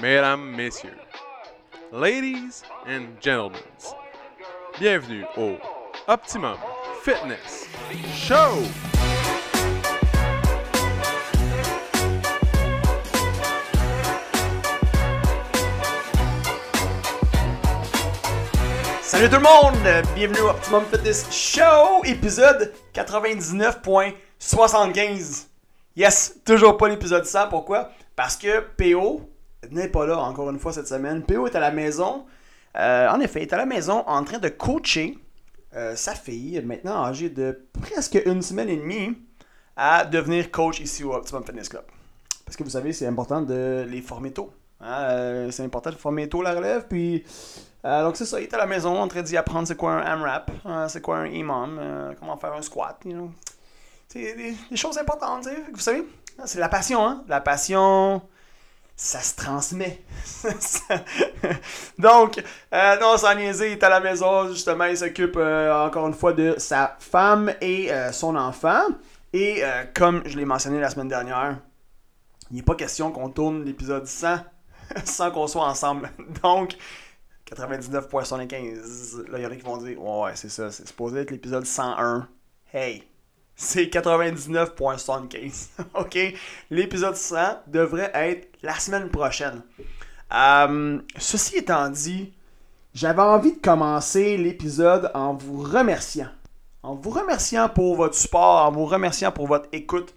mesdames, messieurs, ladies and gentlemen, bienvenue au Optimum Fitness Show! Salut tout le monde! Bienvenue au Optimum Fitness Show, épisode 99.75. Yes, toujours pas l'épisode 100. Pourquoi? Parce que PO n'est pas là encore une fois cette semaine. PO est à la maison. Euh, en effet, il est à la maison en train de coacher euh, sa fille, maintenant âgée de presque une semaine et demie, à devenir coach ici au Optimum Fitness Club. Parce que vous savez, c'est important de les former tôt. Hein, euh, c'est important de former tôt la relève. Puis, donc c'est ça, il est à la maison en train d'y apprendre c'est quoi un AMRAP, euh, c'est quoi un imam, comment faire un squat, you know. C'est des, choses importantes. Vous savez, c'est la passion, hein. La passion, ça se transmet. donc, euh, non, sans niaiser, il est à la maison, justement, il s'occupe euh, encore une fois de sa femme et euh, son enfant. Et comme je l'ai mentionné la semaine dernière, il n'est pas question qu'on tourne l'épisode 100 sans qu'on soit ensemble. Donc, 99.75. Là, il y en a qui vont dire ouais, c'est ça, c'est supposé être l'épisode 101. Hey, c'est 99.75. OK? L'épisode 100 devrait être la semaine prochaine. Euh, ceci étant dit, j'avais envie de commencer l'épisode en vous remerciant. En vous remerciant pour votre support, en vous remerciant pour votre écoute,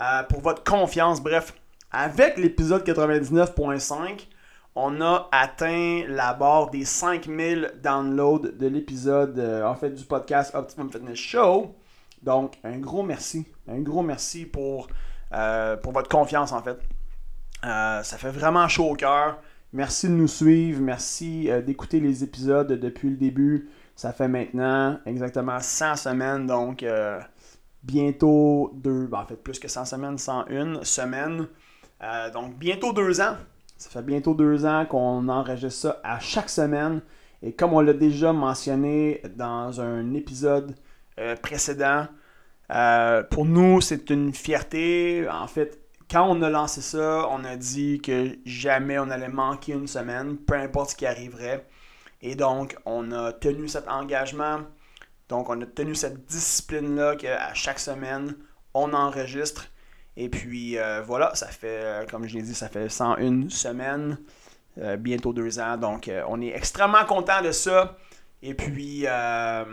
euh, pour votre confiance. Bref, avec l'épisode 99.5, on a atteint la barre des 5000 downloads de l'épisode, euh, en fait, du podcast Optimum Fitness Show. Donc, un gros merci. Un gros merci pour, euh, votre confiance, en fait. Euh, ça fait vraiment chaud au cœur. Merci de nous suivre. Merci euh, d'écouter les épisodes depuis le début. Ça fait maintenant exactement 100 semaines. Donc, bientôt deux, ben, en fait, plus que 100 semaines, 101 semaines. Donc, bientôt deux ans. Ça fait bientôt deux ans qu'on enregistre ça à chaque semaine. Et comme on l'a déjà mentionné dans un épisode euh, précédent, euh, pour nous, c'est une fierté. En fait, quand on a lancé ça, on a dit que jamais on allait manquer une semaine, peu importe ce qui arriverait. Et donc, on a tenu cet engagement. Donc, on a tenu cette discipline-là qu'à chaque semaine, on enregistre. Et puis, euh, voilà, ça fait, comme je l'ai dit, ça fait 101 semaines, bientôt deux ans. Donc, on est extrêmement content de ça. Et puis, euh,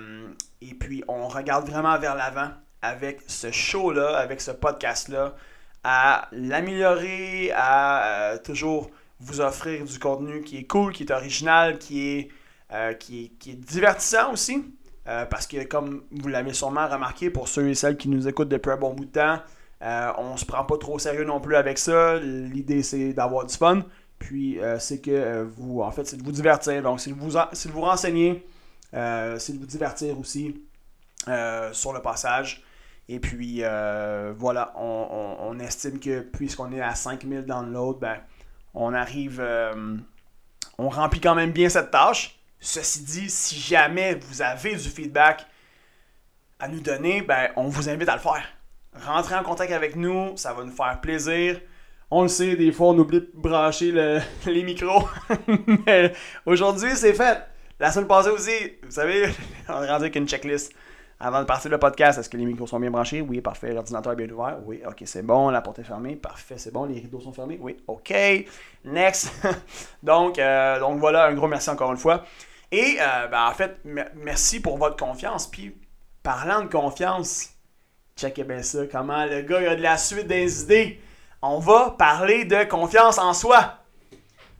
et puis, on regarde vraiment vers l'avant avec ce show-là, avec ce podcast-là, à l'améliorer, à euh, toujours vous offrir du contenu qui est cool, qui est original, qui est, euh, qui est, qui est divertissant aussi. Parce que, comme vous l'avez sûrement remarqué, pour ceux et celles qui nous écoutent depuis un bon bout de temps, euh, on se prend pas trop au sérieux non plus avec ça. L'idée, c'est d'avoir du fun. Puis, c'est que vous, en fait, c'est de vous divertir. Donc, c'est de vous, de vous renseigner, c'est de vous divertir aussi euh, sur le passage. Et puis, euh, voilà, on, on- estime que puisqu'on est à 5000 downloads, ben, on arrive, euh, on remplit quand même bien cette tâche. Ceci dit, si jamais vous avez du feedback à nous donner, ben, on vous invite à le faire. Rentrez en contact avec nous, ça va nous faire plaisir. On le sait, des fois, on oublie de brancher le- les micros. Mais aujourd'hui, c'est fait. La semaine passée aussi, vous savez, on est rendu avec une checklist. Avant de partir le podcast, est-ce que les micros sont bien branchés? Oui, parfait. L'ordinateur est bien ouvert? Oui, ok, c'est bon. La porte est fermée? Parfait, c'est bon. Les rideaux sont fermés? Oui, ok. Next. donc, euh, donc voilà, un gros merci encore une fois. Et euh, ben, en fait, me- merci pour votre confiance. Puis, parlant de confiance, checkez bien ça, comment le gars a de la suite des idées. On va parler de confiance en soi.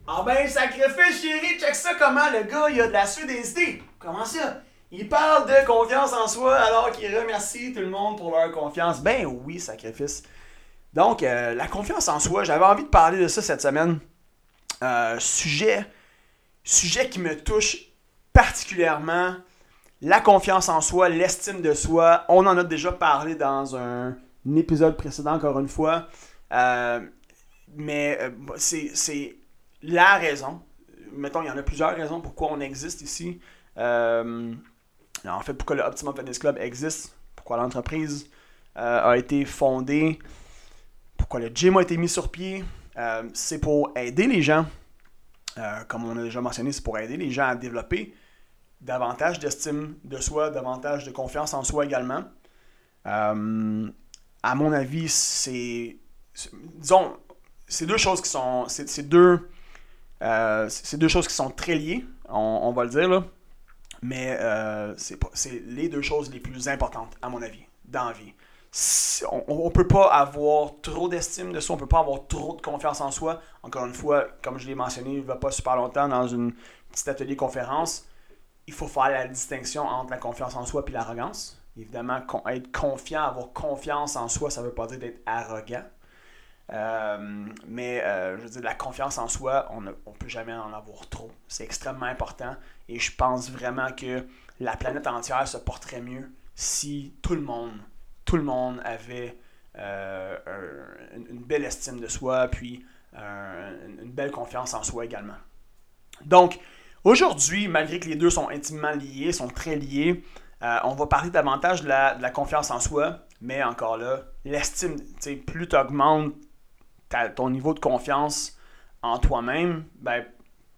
Ah ben, sacrifice, chérie, check ça, comment le gars il a de la idées. Comment ça? Il parle de confiance en soi alors qu'il remercie tout le monde pour leur confiance. Ben oui, sacrifice. Donc, euh, la confiance en soi, j'avais envie de parler de ça cette semaine. Euh, sujet, sujet qui me touche particulièrement. La confiance en soi, l'estime de soi. On en a déjà parlé dans un, épisode précédent, encore une fois. Euh, mais euh, c'est la raison. Mettons, il y en a plusieurs raisons pourquoi on existe ici. Euh, en fait, pourquoi le Optimum Fitness Club existe, pourquoi l'entreprise euh, a été fondée, pourquoi le gym a été mis sur pied. euh, c'est pour aider les gens, comme on a déjà mentionné, c'est pour aider les gens à développer davantage d'estime de soi, davantage de confiance en soi également. À mon avis, c'est. Disons, c'est deux choses qui sont. C'est deux. C'est deux choses qui sont très liées, on, va le dire là. Mais c'est les deux choses les plus importantes, à mon avis, dans la vie on, ne peut pas avoir trop d'estime de soi, on peut pas avoir trop de confiance en soi. Encore une fois, comme je l'ai mentionné il ne va pas super longtemps dans une petite atelier conférence, il faut faire la distinction entre la confiance en soi et l'arrogance. Évidemment, être confiant, avoir confiance en soi, ça ne veut pas dire d'être arrogant. Euh, mais euh, je veux dire, la confiance en soi, on ne peut jamais en avoir trop. C'est extrêmement important et je pense vraiment que la planète entière se porterait mieux si tout le monde tout le monde avait euh, une belle estime de soi, puis une belle confiance en soi également. Donc, aujourd'hui, malgré que les deux sont intimement liés, sont très liés, on va parler davantage de la, confiance en soi, mais encore là, l'estime, plus tu augmentes ton niveau de confiance en toi-même, ben,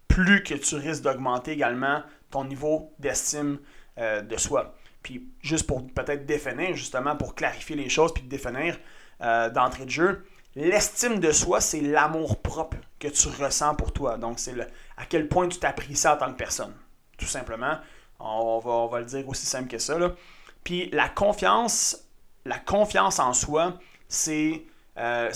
plus que tu risques d'augmenter également ton niveau d'estime euh, de soi. Puis juste pour peut-être définir, justement, pour clarifier les choses, puis définir euh, d'entrée de jeu, l'estime de soi, c'est l'amour propre que tu ressens pour toi. Donc, c'est à quel point tu t'apprécies en tant que personne. Tout simplement. On va, on va le dire aussi simple que ça. Puis la confiance, la confiance en soi, c'est euh,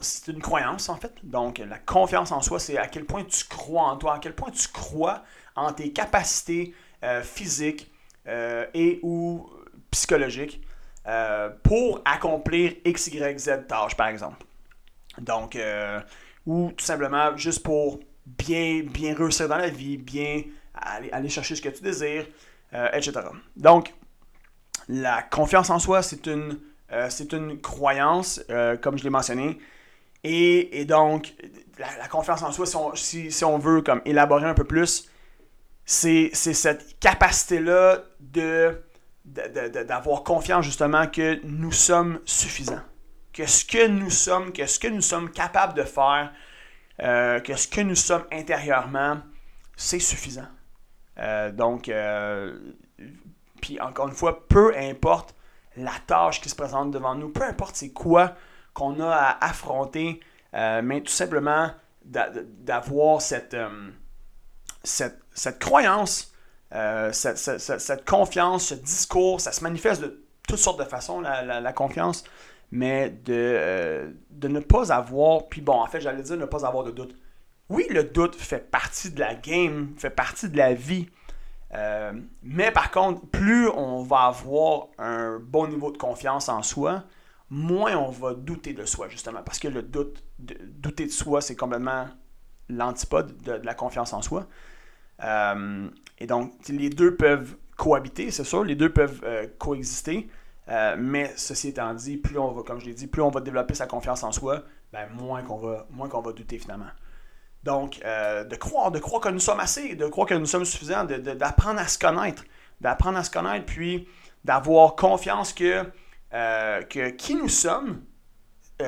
c'est une croyance en fait. Donc la confiance en soi, c'est à quel point tu crois en toi, à quel point tu crois en tes capacités euh, physiques, euh, et ou euh, pour accomplir X, Y, Z tâches, par exemple. Donc, ou tout simplement juste pour bien, bien réussir dans la vie, bien aller chercher ce que tu désires, etc. Donc, la confiance en soi, c'est une, c'est une croyance, comme je l'ai mentionné. Et, donc, la, confiance en soi, si on, si, on veut comme élaborer un peu plus, c'est cette capacité-là de, d'avoir confiance justement que nous sommes suffisants. Que ce que nous sommes, que ce que nous sommes capables de faire, euh, que ce que nous sommes intérieurement, c'est suffisant. Euh, donc, euh, puis encore une fois, peu importe la tâche qui se présente devant nous, peu importe c'est quoi qu'on a à affronter, mais tout simplement d'avoir cette, cette croyance, euh, cette, confiance, ce discours, ça se manifeste de toutes sortes de façons, la, confiance, mais de, euh, de ne pas avoir, puis bon, en fait, j'allais dire ne pas avoir de doute. Oui, le doute fait partie de la game, fait partie de la vie. Euh, mais par contre, plus on va avoir un bon niveau de confiance en soi, moins on va douter de soi, justement. Parce que le doute, douter de soi, c'est complètement l'antipode de, la confiance en soi. Euh, et donc, les deux peuvent cohabiter, c'est sûr, les deux peuvent euh, coexister. Mais ceci étant dit, plus on va, comme je l'ai dit, plus on va développer sa confiance en soi, ben, moins qu'on va, moins qu'on va douter finalement. Donc, de croire, de croire que nous sommes assez, de croire que nous sommes suffisants, d'apprendre à se connaître, d'apprendre à se connaître, puis d'avoir confiance que, que qui nous sommes,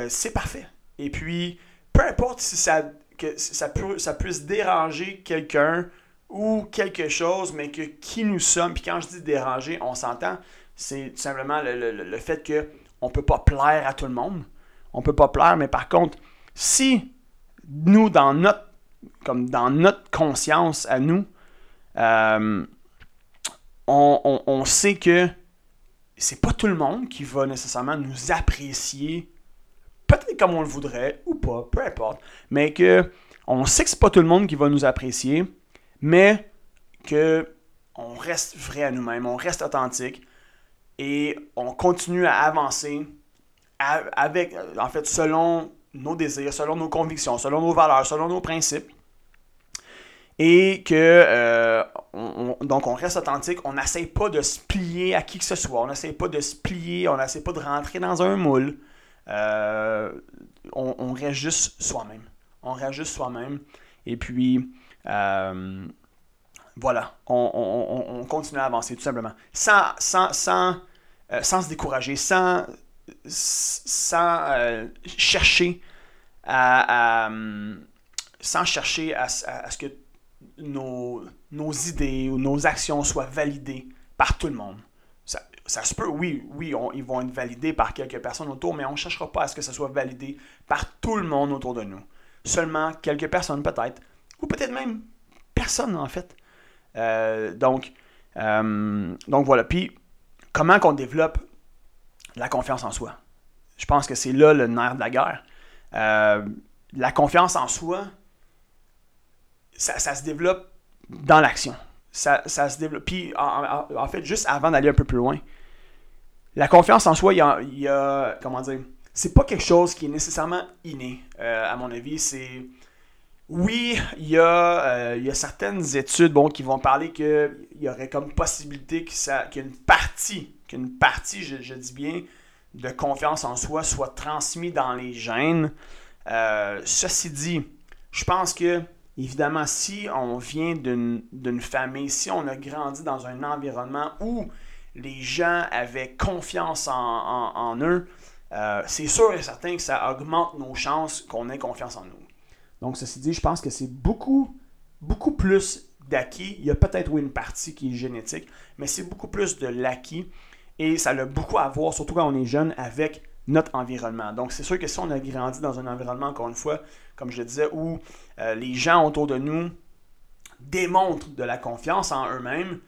c'est parfait. Et puis, peu importe si ça, que ça, peut, ça puisse déranger quelqu'un ou quelque chose, mais que qui nous sommes, puis quand je dis déranger, on s'entend, c'est tout simplement le, fait que on peut pas plaire à tout le monde. On peut pas plaire, mais par contre, si nous, dans notre, comme dans notre conscience à nous, euh, on, on, sait que c'est pas tout le monde qui va nécessairement nous apprécier, peut-être comme on le voudrait ou pas, peu importe, mais que on sait que c'est pas tout le monde qui va nous apprécier, mais que on reste vrai à nous-mêmes, on reste authentique et on continue à avancer avec, en fait, selon nos désirs, selon nos convictions, selon nos valeurs, selon nos principes. Et que, euh, on, donc, on reste authentique, on n'essaie pas de se plier à qui que ce soit, on n'essaie pas de se plier, on n'essaie pas de rentrer dans un moule. Euh, on, on, reste juste soi-même. On reste juste soi-même. Et puis, euh, voilà, on, continue à avancer tout simplement. Sans, sans, sans, sans se décourager, sans, sans euh, chercher à, sans chercher à, ce que nos, nos, idées ou nos actions soient validées par tout le monde. Ça, ça se peut, oui, oui, ils vont être validés par quelques personnes autour, mais on ne cherchera pas à ce que ça soit validé par tout le monde autour de nous. Seulement quelques personnes peut-être, ou peut-être même personne en fait. Euh, donc, euh, donc voilà. Puis, comment qu'on développe la confiance en soi? Je pense que c'est là le nerf de la guerre. Euh, la confiance en soi, ça, se développe dans l'action. Ça, se développe. Puis, en, fait, juste avant d'aller un peu plus loin, la confiance en soi, il y a, comment dire, c'est pas quelque chose qui est nécessairement inné, à mon avis. C'est oui, il y, a, euh, il y a certaines études bon, qui vont parler qu'il y aurait comme possibilité partie, qu'une partie, je, dis bien, de confiance en soi soit transmise dans les gènes. Euh, ceci dit, je pense que, évidemment, si on vient d'une famille, si on a grandi dans un environnement où les gens avaient confiance en, eux, euh, c'est sûr et certain que ça augmente nos chances qu'on ait confiance en nous. Donc, ceci dit, je pense que c'est beaucoup, beaucoup plus d'acquis. Il y a peut-être une partie qui est génétique, mais c'est beaucoup plus de l'acquis. Et ça a beaucoup à voir, surtout quand on est jeune, avec notre environnement. Donc, c'est sûr que si on a grandi dans un environnement, encore une fois, comme je le disais, où euh, les gens autour de nous démontrent de la confiance en eux-mêmes,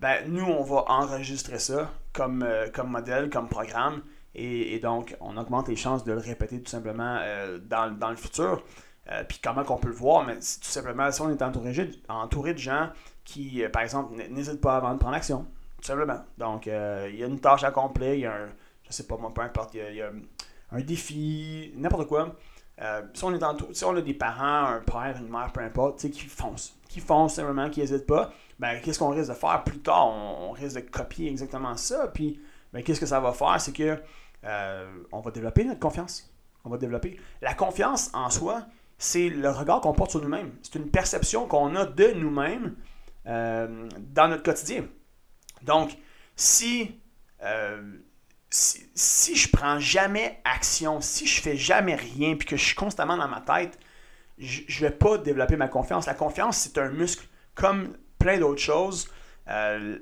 ben, nous, on va enregistrer ça comme, euh, modèle, comme programme. Et, donc, on augmente les chances de le répéter tout simplement euh, dans, le futur. Euh, puis comment qu'on peut le voir, mais tout simplement, si on est entouré, entouré de gens qui, euh, par exemple, n'hésitent pas avant de prendre action, tout simplement. Donc, euh, il y a une tâche à accomplir, il y a un, je sais pas moi, peu importe, il y a, un défi, n'importe quoi. si, on est entouré, si on a des parents, un père, une mère, peu importe, qui foncent, qui foncent simplement, qui n'hésitent pas, ben, qu'est-ce qu'on risque de faire plus tard? On, risque de copier exactement ça, puis ben, qu'est-ce que ça va faire? C'est que on va développer notre confiance. On va développer. La confiance en soi, c'est le regard qu'on porte sur nous-mêmes. C'est une perception qu'on a de nous-mêmes euh, dans notre quotidien. Donc, si, euh, si, je prends jamais action, si je fais jamais rien, puis que je suis constamment dans ma tête, je ne vais pas développer ma confiance. La confiance, c'est un muscle comme plein d'autres choses. Euh,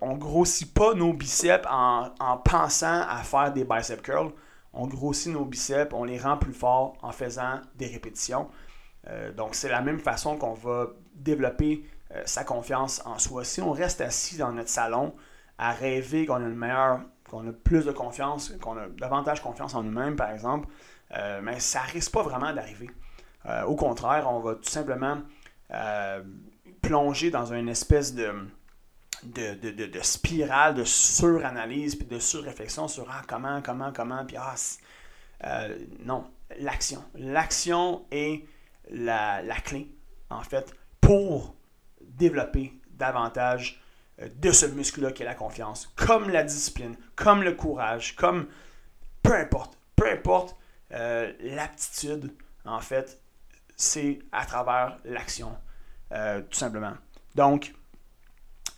on grossit pas nos biceps en, en pensant à faire des bicep curls on grossit nos biceps, on les rend plus forts en faisant des répétitions. Euh, donc, c'est la même façon qu'on va développer euh, sa confiance en soi. Si on reste assis dans notre salon à rêver qu'on a une meilleure, qu'on a plus de confiance, qu'on a davantage confiance en nous-mêmes, par exemple, euh, mais ça risque pas vraiment d'arriver. au contraire, on va tout simplement plonger dans une espèce de, de, de, de, spirale de suranalyse puis de surréflexion sur ah, comment, comment, comment, puis ah, euh, non, l'action. L'action est la, clé, en fait, pour développer davantage euh, de ce muscle-là qui est la confiance, comme la discipline, comme le courage, comme peu importe, peu importe euh, l'aptitude, en fait, c'est à travers l'action, tout simplement. Donc,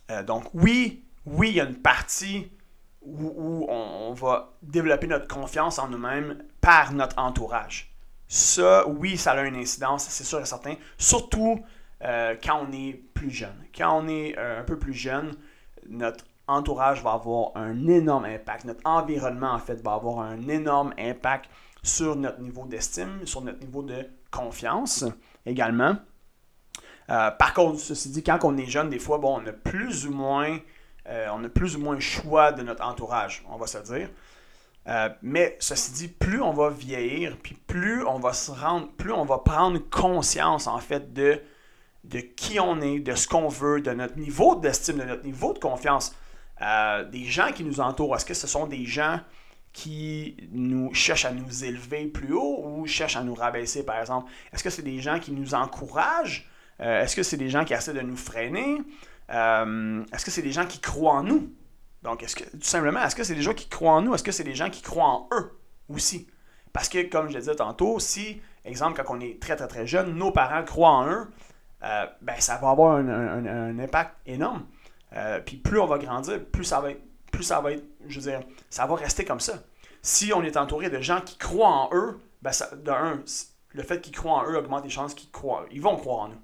euh, donc oui, oui, il y a une partie où, on, va développer notre confiance en nous-mêmes par notre entourage. Ça, oui, ça a une incidence, c'est sûr et certain. Surtout euh, quand on est plus jeune. Quand on est euh, un peu plus jeune, notre entourage va avoir un énorme impact. Notre environnement, en fait, va avoir un énorme impact sur notre niveau d'estime, sur notre niveau de confiance également. Euh, par contre, ceci dit, quand on est jeune, des fois, bon, on a plus ou moins, euh, on a plus ou moins choix de notre entourage, on va se dire. Euh, mais ceci dit, plus on va vieillir, puis plus on va se rendre, plus on va prendre conscience en fait de, de qui on est, de ce qu'on veut, de notre niveau d'estime, de notre niveau de confiance. des gens qui nous entourent, est-ce que ce sont des gens qui nous cherchent à nous élever plus haut ou cherchent à nous rabaisser, par exemple? Est-ce que c'est des gens qui nous encouragent euh, est-ce que c'est des gens qui essaient de nous freiner? Euh, est-ce que c'est des gens qui croient en nous? Donc, est-ce que, tout simplement, est-ce que c'est des gens qui croient en nous? Est-ce que c'est des gens qui croient en eux aussi? Parce que, comme je le disais tantôt, si, exemple, quand on est très, très, très jeune, nos parents croient en eux, euh, ben, ça va avoir un, impact énorme. puis plus on va grandir, plus ça va être, plus ça va être, je veux dire, ça va rester comme ça. Si on est entouré de gens qui croient en eux, ben ça, le fait qu'ils croient en eux augmente les chances qu'ils croient. Ils vont croire en nous.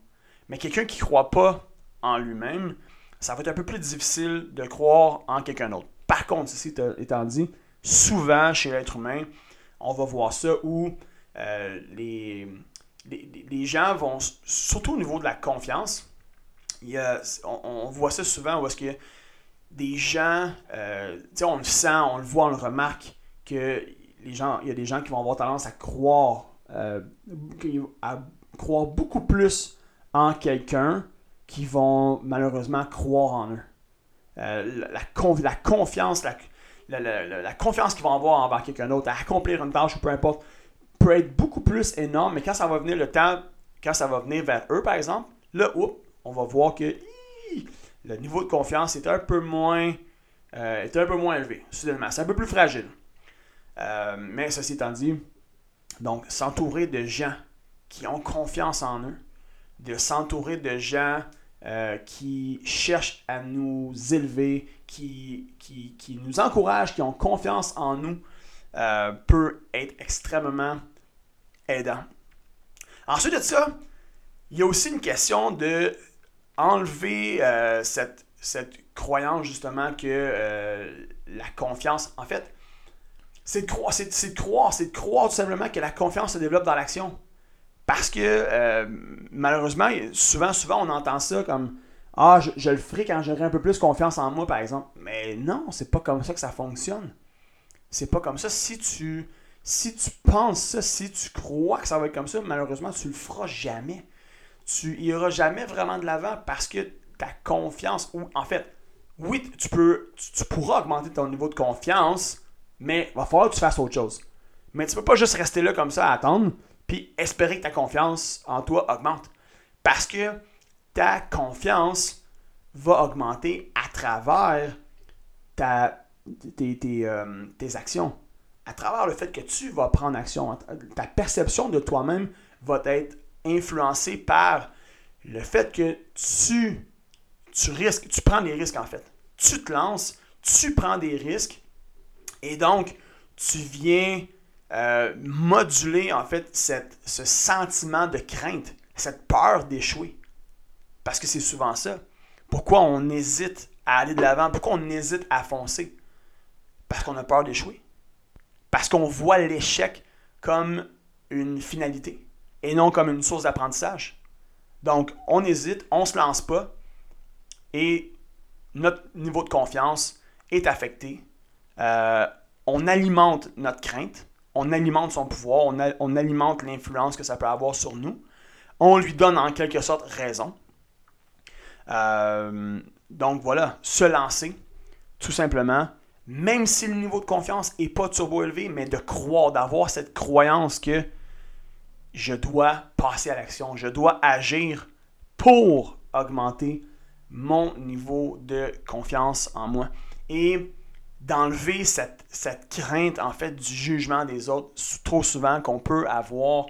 Mais quelqu'un qui ne croit pas en lui-même, ça va être un peu plus difficile de croire en quelqu'un d'autre. Par contre, ceci étant dit, souvent chez l'être humain, on va voir ça où euh, les, les, gens vont, surtout au niveau de la confiance, il on, voit ça souvent où est-ce que des gens, euh, on le sent, on le voit, on le remarque, que les gens, il y a des gens qui vont avoir tendance à croire, euh, à croire beaucoup plus en quelqu'un qui vont malheureusement croire en eux. Euh, la, la, confiance, la, la confiance qu'ils vont avoir envers quelqu'un d'autre, à accomplir une tâche ou peu importe, peut être beaucoup plus énorme, mais quand ça va venir le temps, quand ça va venir vers eux par exemple, là, on va voir que le niveau de confiance est un peu moins, euh, est un peu moins élevé, soudainement. C'est un peu plus fragile. Euh, mais ceci étant dit, donc s'entourer de gens qui ont confiance en eux, de s'entourer de gens euh, qui cherchent à nous élever, qui, qui, qui, nous encouragent, qui ont confiance en nous, euh, peut être extrêmement aidant. Ensuite de ça, il y a aussi une question de enlever euh, cette, cette, croyance justement que la confiance, en fait, c'est de croire, c'est, de croire, c'est de croire tout simplement que la confiance se développe dans l'action. Parce que euh, malheureusement, souvent, souvent, on entend ça comme Ah, je, le ferai quand j'aurai un peu plus confiance en moi, par exemple. Mais non, c'est pas comme ça que ça fonctionne. C'est pas comme ça. Si tu, si tu penses ça, si tu crois que ça va être comme ça, malheureusement, tu le feras jamais. Tu iras jamais vraiment de l'avant parce que ta confiance, ou en fait, oui, tu, peux, tu, pourras augmenter ton niveau de confiance, mais il va falloir que tu fasses autre chose. Mais tu peux pas juste rester là comme ça à attendre puis espérer que ta confiance en toi augmente. Parce que ta confiance va augmenter à travers ta, tes, euh, tes, actions, à travers le fait que tu vas prendre action. Ta perception de toi-même va être influencée par le fait que tu, tu risques, tu prends des risques en fait. Tu te lances, tu prends des risques et donc tu viens euh, moduler en fait ce sentiment de crainte, cette peur d'échouer. Parce que c'est souvent ça. Pourquoi on hésite à aller de l'avant? Pourquoi on hésite à foncer? Parce qu'on a peur d'échouer. Parce qu'on voit l'échec comme une finalité et non comme une source d'apprentissage. Donc, on hésite, on ne se lance pas et notre niveau de confiance est affecté. Euh, on alimente notre crainte on alimente son pouvoir, on, alimente l'influence que ça peut avoir sur nous. On lui donne en quelque sorte raison. Euh, donc voilà, se lancer, tout simplement, même si le niveau de confiance n'est pas turbo élevé, mais de croire, d'avoir cette croyance que je dois passer à l'action, je dois agir pour augmenter mon niveau de confiance en moi. Et d'enlever cette, crainte en fait du jugement des autres trop souvent qu'on peut avoir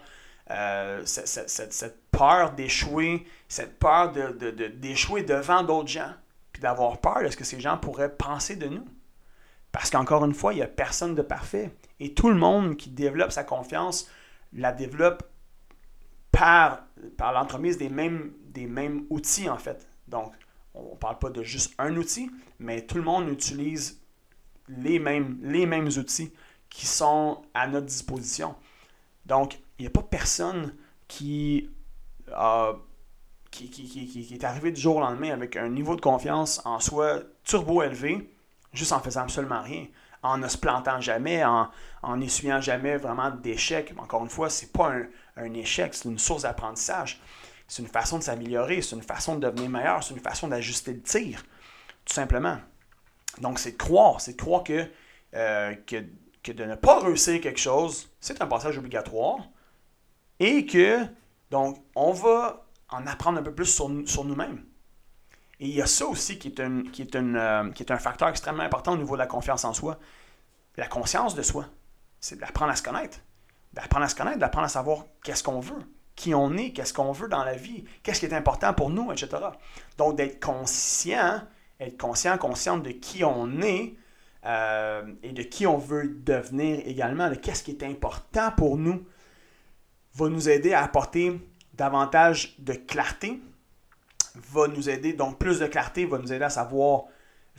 euh, cette, peur d'échouer, cette peur d'échouer de, devant d'autres gens, puis d'avoir peur de ce que ces gens pourraient penser de nous. Parce qu'encore une fois, il n'y a personne de parfait. Et tout le monde qui développe sa confiance la développe par, par l'entremise des mêmes, des mêmes outils, en fait. Donc, on ne parle pas de juste un outil, mais tout le monde utilise les mêmes, les mêmes outils qui sont à notre disposition. Donc, il n'y a pas personne qui, qui, qui, est arrivé du jour au lendemain avec un niveau de confiance en soi turbo élevé, juste en faisant absolument rien, en ne se plantant jamais, en, en essuyant jamais vraiment d'échecs. Encore une fois, ce n'est pas un, un échec, c'est une source d'apprentissage. C'est une façon de s'améliorer, c'est une façon de devenir meilleur, c'est une façon d'ajuster le tir, tout simplement. Donc, c'est de croire, c'est de croire que, euh, que, de ne pas réussir quelque chose, c'est un passage obligatoire. Et que, donc, on va en apprendre un peu plus sur, nous-mêmes. Et il y a ça aussi qui est, un, qui, est euh, qui est un facteur extrêmement important au niveau de la confiance en soi. La conscience de soi. C'est d'apprendre à se connaître. D'apprendre à se connaître, d'apprendre à savoir qu'est-ce qu'on veut, qui on est, qu'est-ce qu'on veut dans la vie, qu'est-ce qui est important pour nous, etc. Donc, d'être conscient être conscient, consciente de qui on est euh, et de qui on veut devenir également, de qu'est-ce qui est important pour nous, va nous aider à apporter davantage de clarté, va nous aider, donc plus de clarté va nous aider à savoir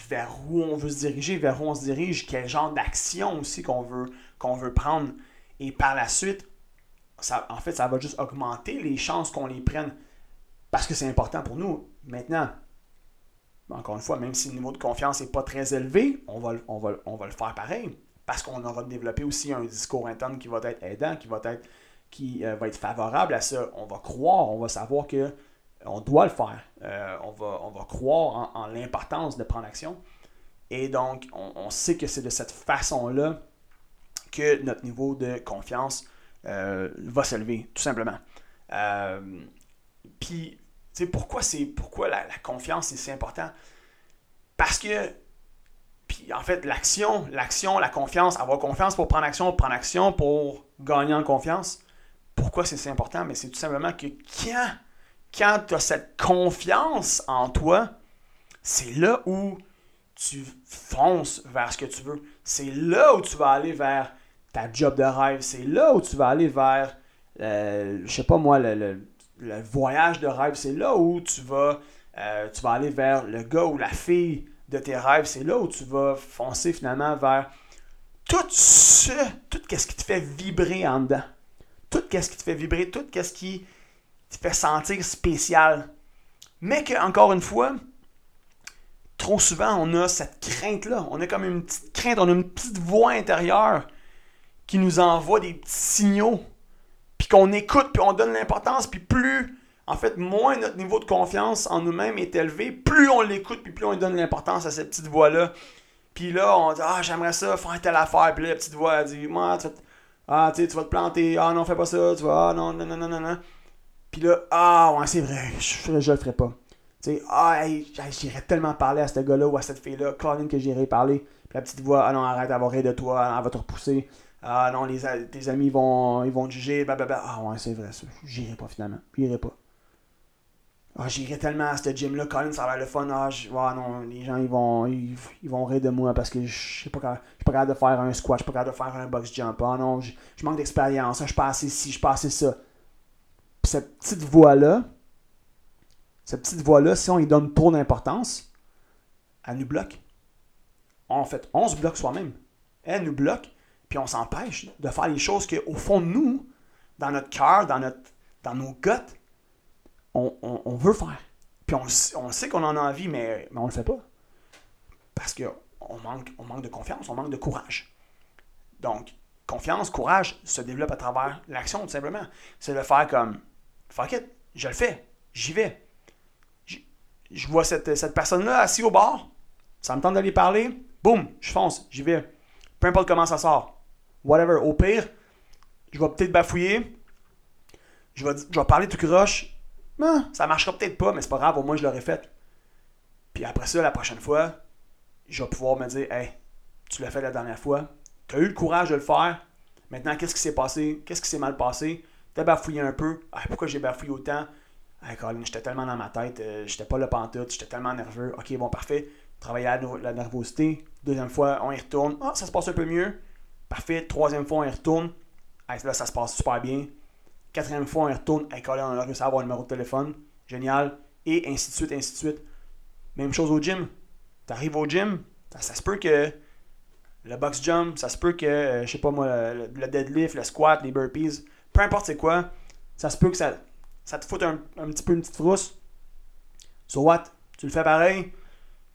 vers où on veut se diriger, vers où on se dirige, quel genre d'action aussi qu'on veut, qu'on veut prendre. Et par la suite, ça, en fait, ça va juste augmenter les chances qu'on les prenne parce que c'est important pour nous. Maintenant, encore une fois, même si le niveau de confiance n'est pas très élevé, on va, on va, on va le faire pareil parce qu'on aura développé aussi un discours interne qui va être aidant, qui va être, qui, euh, va être favorable à ça. On va croire, on va savoir que on doit le faire. Euh, on, va, on va croire en, l'importance de prendre action. Et donc, on, sait que c'est de cette façon-là que notre niveau de confiance euh, va s'élever, tout simplement. Euh, puis, sais, pourquoi, pourquoi la, confiance est si important? Parce que, en fait, l'action, l'action, la confiance, avoir confiance pour prendre action, prendre action pour gagner en confiance. Pourquoi c'est si important? Mais c'est tout simplement que quand quand tu as cette confiance en toi, c'est là où tu fonces vers ce que tu veux. C'est là où tu vas aller vers ta job de rêve. C'est là où tu vas aller vers, euh, je sais pas moi, le, voyage de rêve. C'est là où tu vas, euh, tu vas aller vers le gars ou la fille de tes rêves. C'est là où tu vas foncer finalement vers tout ce, tout ce qui te fait vibrer en dedans. Tout ce qui te fait vibrer, tout ce qui te fait sentir spécial. Mais que, encore une fois, trop souvent, on a cette crainte-là. On a comme une petite crainte, on a une petite voix intérieure qui nous envoie des petits signaux, puis qu'on écoute, puis on donne l'importance, puis plus, en fait, moins notre niveau de confiance en nous-mêmes est élevé, plus on l'écoute, puis plus on donne l'importance à cette petite voix-là. Puis là, on dit Ah, j'aimerais ça, faire telle affaire. Puis là, la petite voix, elle dit Moi, tu, ah, tu vas te planter. Ah, non, fais pas ça. Tu vois, ah, non, non, non, non, non. Puis là, ah, ouais, c'est vrai, je, je le ferai pas. Tu sais, ah, j'irais tellement parler à ce gars-là ou à cette fille-là, Colin, que j'irais parler. Puis la petite voix, ah non, arrête d'avoir rire de toi, elle va te repousser. Ah non, les, tes amis vont, ils vont te juger, blablabla. Ah ouais, c'est vrai, ça. J'irai pas finalement. J'irai pas. Ah, j'irai tellement à ce gym-là, Colin, ça va l'air le fun. Ah, non, les gens, ils vont, ils, vont rire de moi parce que je suis pas, capable, pas capable de faire un squat, je suis pas capable de faire un box jump. Ah non, je, manque d'expérience, je suis pas assez je suis pas ça cette petite voix-là, cette petite voix-là, si on lui donne trop d'importance, elle nous bloque. En fait, on se bloque soi-même. Elle nous bloque, puis on s'empêche de faire les choses qu'au fond de nous, dans notre cœur, dans, notre, dans nos guts, on, veut faire. Puis on, sait qu'on en a envie, mais, mais on ne le fait pas. Parce qu'on manque, on manque de confiance, on manque de courage. Donc, confiance, courage se développe à travers l'action, tout simplement. C'est de faire comme Fuck it, je le fais. J'y vais. Je, vois cette, personne-là assise au bar. Ça me tente d'aller parler. Boum, je fonce, j'y vais. Peu importe comment ça sort. Whatever. Au pire, je vais peut-être bafouiller. Je vais, je vais parler tout croche. Ah, ça marchera peut-être pas, mais c'est pas grave, au moins je l'aurais fait. Puis après ça, la prochaine fois, je vais pouvoir me dire Hey, tu l'as fait la dernière fois. Tu as eu le courage de le faire. Maintenant, qu'est-ce qui s'est passé? Qu'est-ce qui s'est mal passé? T'as bafouillé un peu. Ah, pourquoi j'ai bafouillé autant? Ah, Colin, j'étais tellement dans ma tête, euh, j'étais pas le pantoute, j'étais tellement nerveux. Ok, bon, parfait. Travailler la, la nervosité. Deuxième fois, on y retourne. Ah, ça se passe un peu mieux. Parfait. Troisième fois, on y retourne. Là, ça se passe super bien. Quatrième fois, on y retourne. Hey, Colin, on a réussi à avoir le numéro de téléphone. Génial. Et ainsi de suite, ainsi de suite. Même chose au gym. T'arrives au gym, ça, se peut que le box jump, ça se peut que, euh, je sais pas moi, le deadlift, le squat, les burpees, peu importe c'est quoi, ça se peut que ça, ça te foute un, petit peu une petite frousse. So what? Tu le fais pareil?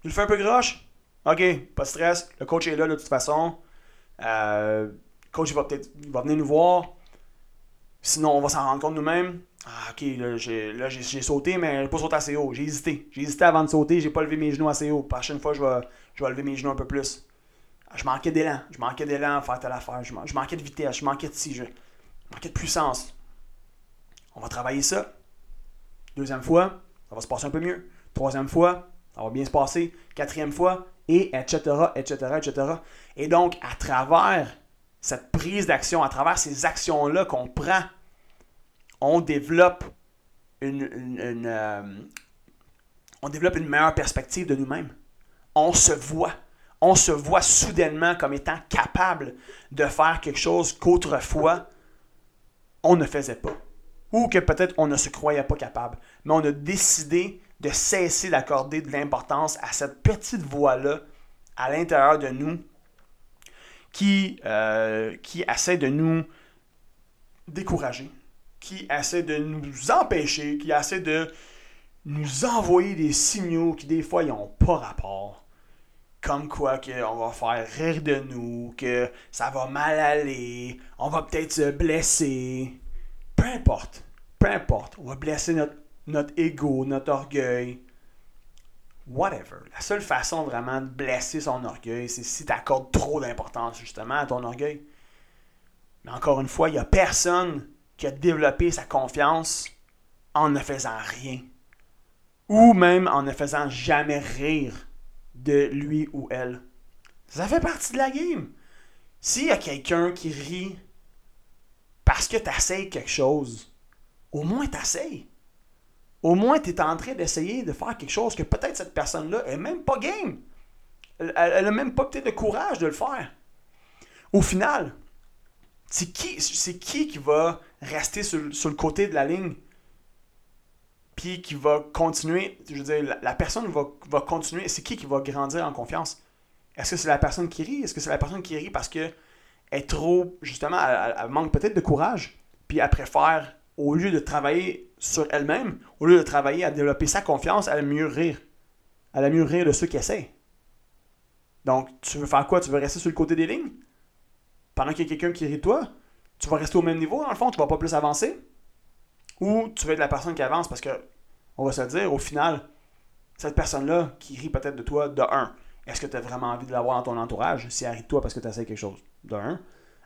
Tu le fais un peu groche? Ok, pas de stress. Le coach est là de toute façon. Euh, coach il va peut-être va venir nous voir. Sinon, on va s'en rendre compte nous-mêmes. Ah, ok, là, j'ai, sauté, mais j'ai pas sauté assez haut. J'ai hésité. J'ai hésité avant de sauter, j'ai pas levé mes genoux assez haut. La prochaine fois, je vais, je vais lever mes genoux un peu plus. Ah, je manquais d'élan. Je manquais d'élan à faire telle affaire. Je, manquais de vitesse. Je manquais de si. Je, manquait de puissance. On va travailler ça. Deuxième fois, ça va se passer un peu mieux. Troisième fois, ça va bien se passer. Quatrième fois, et etc., etc., etc. Et donc, à travers cette prise d'action, à travers ces actions-là qu'on prend, on développe une, euh, on développe une meilleure perspective de nous-mêmes. On se voit. On se voit soudainement comme étant capable de faire quelque chose qu'autrefois on ne faisait pas. Ou que peut-être on ne se croyait pas capable. Mais on a décidé de cesser d'accorder de l'importance à cette petite voix-là à l'intérieur de nous qui, euh, qui essaie de nous décourager, qui essaie de nous empêcher, qui essaie de nous envoyer des signaux qui des fois n'ont pas rapport. Comme quoi qu'on va faire rire de nous, que ça va mal aller, on va peut-être se blesser. Peu importe, peu importe, on va blesser notre, notre ego, notre orgueil. Whatever. La seule façon vraiment de blesser son orgueil, c'est si tu accordes trop d'importance justement à ton orgueil. Mais encore une fois, il n'y a personne qui a développé sa confiance en ne faisant rien ou même en ne faisant jamais rire de lui ou elle. Ça fait partie de la game. S'il y a quelqu'un qui rit parce que tu quelque chose, au moins t'essayes. Au moins tu es en train d'essayer de faire quelque chose que peut-être cette personne-là est même pas game. Elle n'a même pas peut-être le courage de le faire. Au final, c'est qui, qui qui va rester sur, le côté de la ligne? Puis qui va continuer, je veux dire, la, personne va, va continuer, c'est qui qui va grandir en confiance? Est-ce que c'est la personne qui rit? Est-ce que c'est la personne qui rit parce que est trop, justement, elle, manque peut-être de courage, puis elle préfère, au lieu de travailler sur elle-même, au lieu de travailler à développer sa confiance, mieux rire. Elle aime mieux rire de ceux qui essaient. Donc, tu veux faire quoi? Tu veux rester sur le côté des lignes? Pendant qu'il y a quelqu'un qui rit de toi? Tu vas rester au même niveau, dans le fond? Tu vas pas plus avancer? Ou tu veux être la personne qui avance parce que, on va se dire, au final, cette personne-là qui rit peut-être de toi, de un, est-ce que tu as vraiment envie de l'avoir dans ton entourage? Si elle rit de toi parce que tu essaies quelque chose? De un,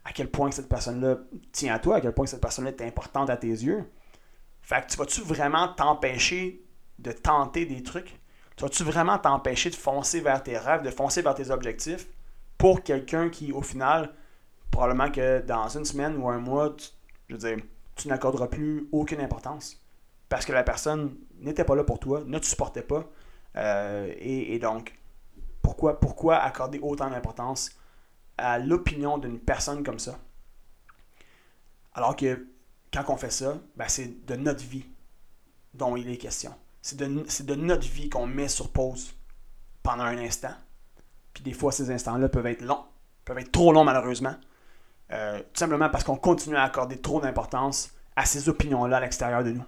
à quel point cette personne-là tient à toi, à quel point cette personne-là est importante à tes yeux? Fait que tu vas-tu vraiment t'empêcher de tenter des trucs? Tu vas-tu vraiment t'empêcher de foncer vers tes rêves, de foncer vers tes objectifs pour quelqu'un qui, au final, probablement que dans une semaine ou un mois, je veux dire, tu n'accorderas plus aucune importance. Parce que la personne n'était pas là pour toi, ne te supportait pas. Euh, et, donc, pourquoi, pourquoi accorder autant d'importance à l'opinion d'une personne comme ça? Alors que quand on fait ça, ben c'est de notre vie dont il est question. C'est de, notre vie qu'on met sur pause pendant un instant. Puis des fois, ces instants-là peuvent être longs, peuvent être trop longs malheureusement. Euh, tout simplement parce qu'on continue à accorder trop d'importance à ces opinions-là à l'extérieur de nous.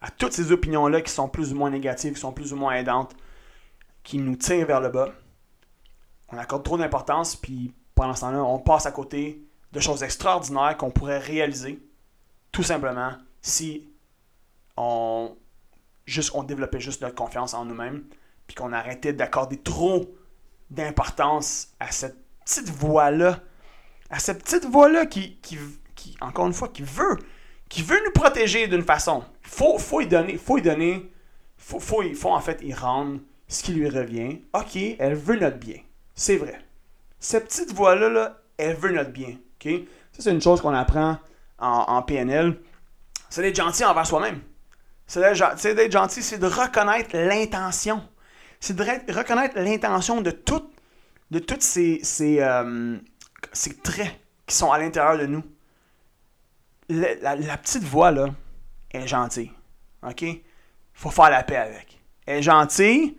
À toutes ces opinions-là qui sont plus ou moins négatives, qui sont plus ou moins aidantes, qui nous tirent vers le bas. On accorde trop d'importance, puis pendant ce temps-là, on passe à côté de choses extraordinaires qu'on pourrait réaliser, tout simplement, si on, juste, on développait juste notre confiance en nous-mêmes, puis qu'on arrêtait d'accorder trop d'importance à cette petite voix-là à cette petite voix-là qui, qui, encore une fois, qui veut, qui veut nous protéger d'une façon. Faut, faut y donner, faut y donner, faut, faut, faut en fait y rendre ce qui lui revient. Ok, elle veut notre bien. C'est vrai. Cette petite voix-là, là, elle veut notre bien. Ok? Ça, c'est une chose qu'on apprend en, PNL. C'est d'être gentil envers soi-même. C'est d'être gentil, c'est de reconnaître l'intention. C'est de reconnaître l'intention de, toutes de ces, ces, euh, ces traits qui sont à l'intérieur de nous. la, petite voix, là, est gentille. OK? faut faire la paix avec. Elle est gentille.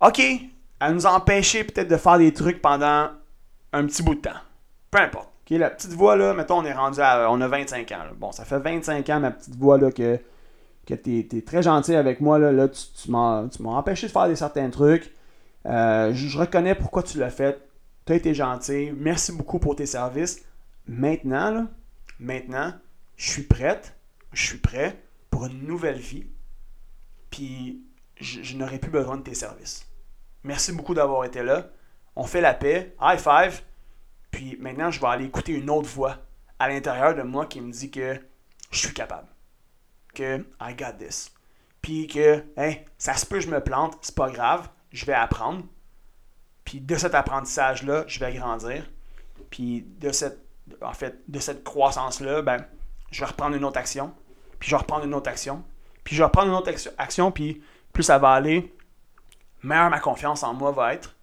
OK? Elle nous a empêché peut-être de faire des trucs pendant un petit bout de temps. Peu importe. La petite voix, là, mettons, on est rendu à. On a 25 ans. Bon, ça fait 25 ans, ma petite voix, là, que, que tu es, très gentil avec moi. Là, là tu, tu m'as empêché de faire des certains trucs. Euh, je reconnais pourquoi tu l'as fait tu as été gentil, merci beaucoup pour tes services. Maintenant, là, maintenant, je suis prête, je suis prêt pour une nouvelle vie, puis je, n'aurai plus besoin de tes services. Merci beaucoup d'avoir été là. On fait la paix, high five, puis maintenant, je vais aller écouter une autre voix à l'intérieur de moi qui me dit que je suis capable, que I got this, puis que, hey, ça se peut, je me plante, c'est pas grave, je vais apprendre, puis de cet apprentissage-là, je vais grandir. Puis de cette, en fait, de cette croissance-là, ben, je vais reprendre une autre action. Puis je vais reprendre une autre action. Puis je vais reprendre une autre action. Puis plus ça va aller, meilleure ma confiance en moi va être.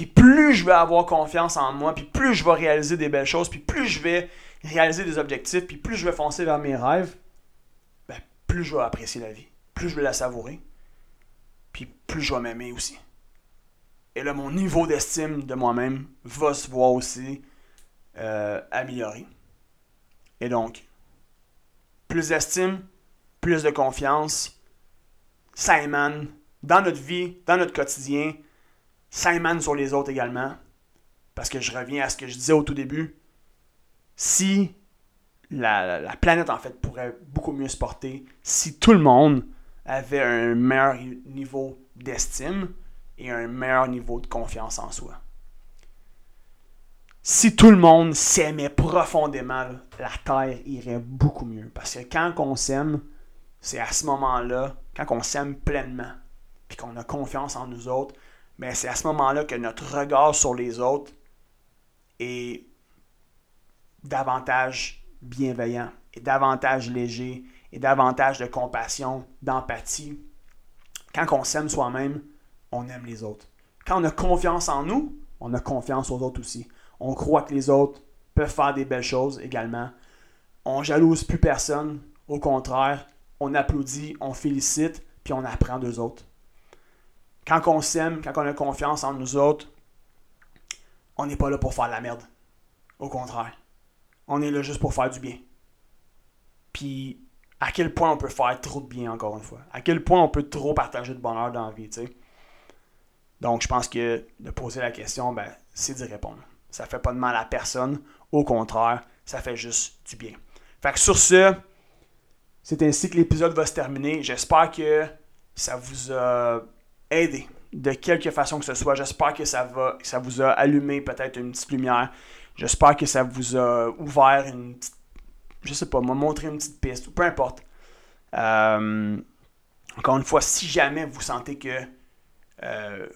Puis plus je vais avoir confiance en moi, puis plus je vais réaliser des belles choses, puis plus je vais réaliser des objectifs, puis plus je vais foncer vers mes rêves, ben, plus je vais apprécier la vie, plus je vais la savourer, puis plus je vais m'aimer aussi. Et là, mon niveau d'estime de moi-même va se voir aussi euh, amélioré. Et donc, plus d'estime, plus de confiance, ça émane dans notre vie, dans notre quotidien, émane sur les autres également. Parce que je reviens à ce que je disais au tout début. Si la, la planète, en fait, pourrait beaucoup mieux se porter, si tout le monde avait un meilleur niveau d'estime et un meilleur niveau de confiance en soi. Si tout le monde s'aimait profondément, la Terre irait beaucoup mieux. Parce que quand on s'aime, c'est à ce moment-là, quand on s'aime pleinement, puis qu'on a confiance en nous autres, mais c'est à ce moment-là que notre regard sur les autres est davantage bienveillant, et davantage léger, et davantage de compassion, d'empathie. Quand on s'aime soi-même, on aime les autres. Quand on a confiance en nous, on a confiance aux autres aussi. On croit que les autres peuvent faire des belles choses également. On jalouse plus personne. Au contraire, on applaudit, on félicite, puis on apprend d'eux autres. Quand on s'aime, quand on a confiance en nous autres, on n'est pas là pour faire la merde. Au contraire. On est là juste pour faire du bien. Puis, à quel point on peut faire trop de bien, encore une fois? À quel point on peut trop partager de bonheur dans la vie, tu sais? Donc, je pense que de poser la question, ben, c'est d'y répondre. Ça fait pas de mal à personne. Au contraire, ça fait juste du bien. Fait que sur ce, c'est ainsi que l'épisode va se terminer. J'espère que ça vous a aidé de quelque façon que ce soit. J'espère que ça, va, ça vous a allumé peut-être une petite lumière. J'espère que ça vous a ouvert une petite, je sais pas, m'a montré une petite piste, ou peu importe. Euh, encore une fois, si jamais vous sentez que euh,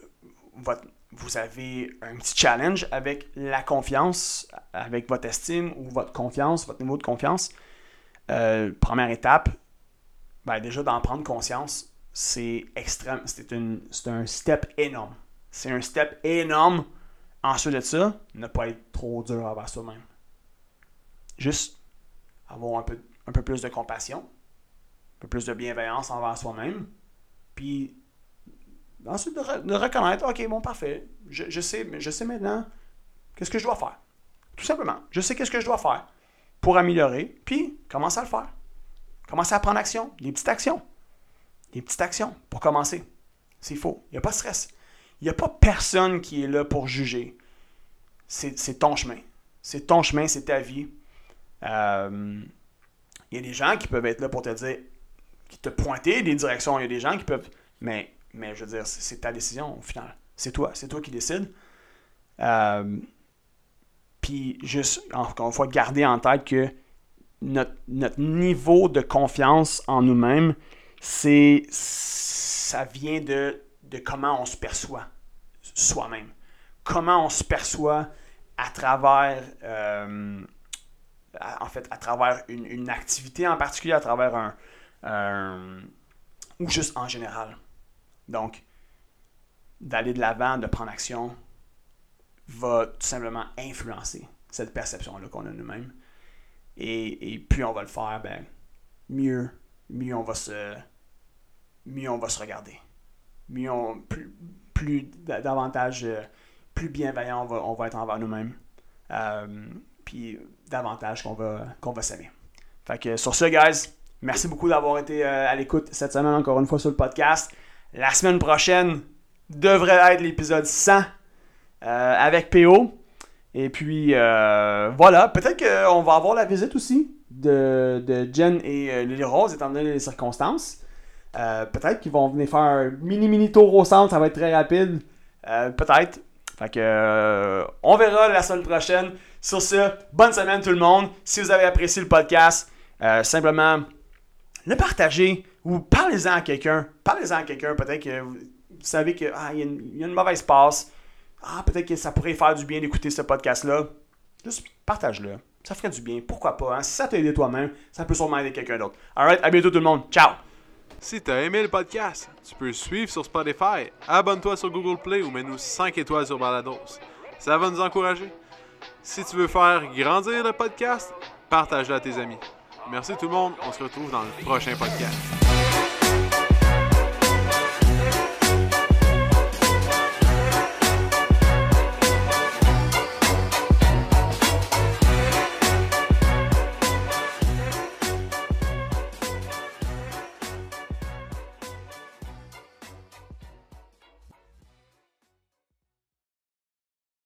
vous avez un petit challenge avec la confiance, avec votre estime ou votre confiance, votre niveau de confiance, euh, première étape, ben déjà d'en prendre conscience, c'est extrême, c'est un step énorme. C'est un step énorme. Ensuite de ça, ne pas être trop dur envers soi-même. Juste avoir un peu, plus de compassion, un peu plus de bienveillance envers soi-même, puis ensuite de, reconnaître, ok, bon, parfait, je, je, sais, je sais maintenant qu'est-ce que je dois faire. Tout simplement, je sais qu'est-ce que je dois faire pour améliorer, puis commencer à le faire. Commencer à prendre action, des petites actions. Des petites actions pour commencer. C'est faux. Il n'y a pas de stress. Il n'y a pas personne qui est là pour juger. C'est ton chemin. C'est ton chemin, c'est ta vie. Euh, il y a des gens qui peuvent être là pour te dire, qui te pointer des directions. Il y a des gens qui peuvent. Mais, mais je veux dire, c'est ta décision au final. C'est toi. C'est toi qui décides. Euh, puis juste, encore une fois, garder en tête que notre, niveau de confiance en nous-mêmes, c'est ça vient de, de comment on se perçoit soi-même. Comment on se perçoit à travers euh, en fait à travers une, activité en particulier, à travers un, ou juste en général. Donc, d'aller de l'avant, de prendre action, va tout simplement influencer cette perception-là qu'on a nous-mêmes. Et, et, plus on va le faire, ben, mieux, mieux on va se, mieux on va se regarder. Mieux on, plus, plus davantage, euh, plus bienveillant on va, on va être envers nous-mêmes. Euh, puis davantage qu'on va, qu'on va s'aimer. Fait que sur ce, guys, merci beaucoup d'avoir été euh, à l'écoute cette semaine encore une fois sur le podcast. La semaine prochaine devrait être l'épisode 100 euh, avec PO. Et puis, voilà, peut-être qu'on va avoir la visite aussi de, de Jen et Lily Rose, étant donné les circonstances. Peut-être qu'ils vont venir faire un mini-mini tour au centre, ça va être très rapide. peut-être. Fait que, on verra la semaine prochaine. Sur ce, bonne semaine tout le monde. Si vous avez apprécié le podcast, simplement le partager ou parlez-en à quelqu'un. Parlez-en à quelqu'un. Peut-être que vous, savez qu'il ah, y, y, a une mauvaise passe ah, peut-être que ça pourrait faire du bien d'écouter ce podcast-là, juste partage-le. Ça ferait du bien. Pourquoi pas? Hein? Si ça t'a aidé toi-même, ça peut sûrement aider quelqu'un d'autre. Alright, à bientôt tout le monde. Ciao! Si t'as aimé le podcast, tu peux suivre sur Spotify, abonne-toi sur Google Play ou mets-nous 5 étoiles sur Balados. Ça va nous encourager. Si tu veux faire grandir le podcast, partage-le à tes amis. Merci tout le monde, on se retrouve dans le prochain podcast.